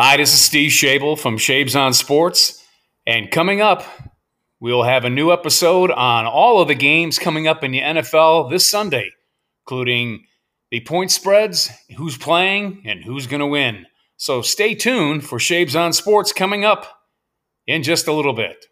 Hi, this is Steve Shable from Schabes on Sports. And coming up, we'll have a new episode on all of the games coming up in the NFL this Sunday, including the point spreads, who's playing, and who's going to win. So stay tuned for Schabes on Sports coming up in just a little bit.